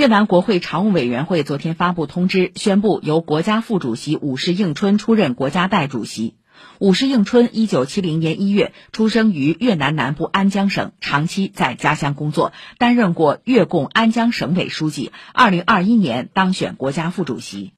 越南国会常务委员会昨天发布通知，宣布由国家副主席武氏应春出任国家代主席。武氏应春一九七零年一月出生于越南南部安江省，长期在家乡工作，担任过越共安江省委书记。二零二一年当选国家副主席。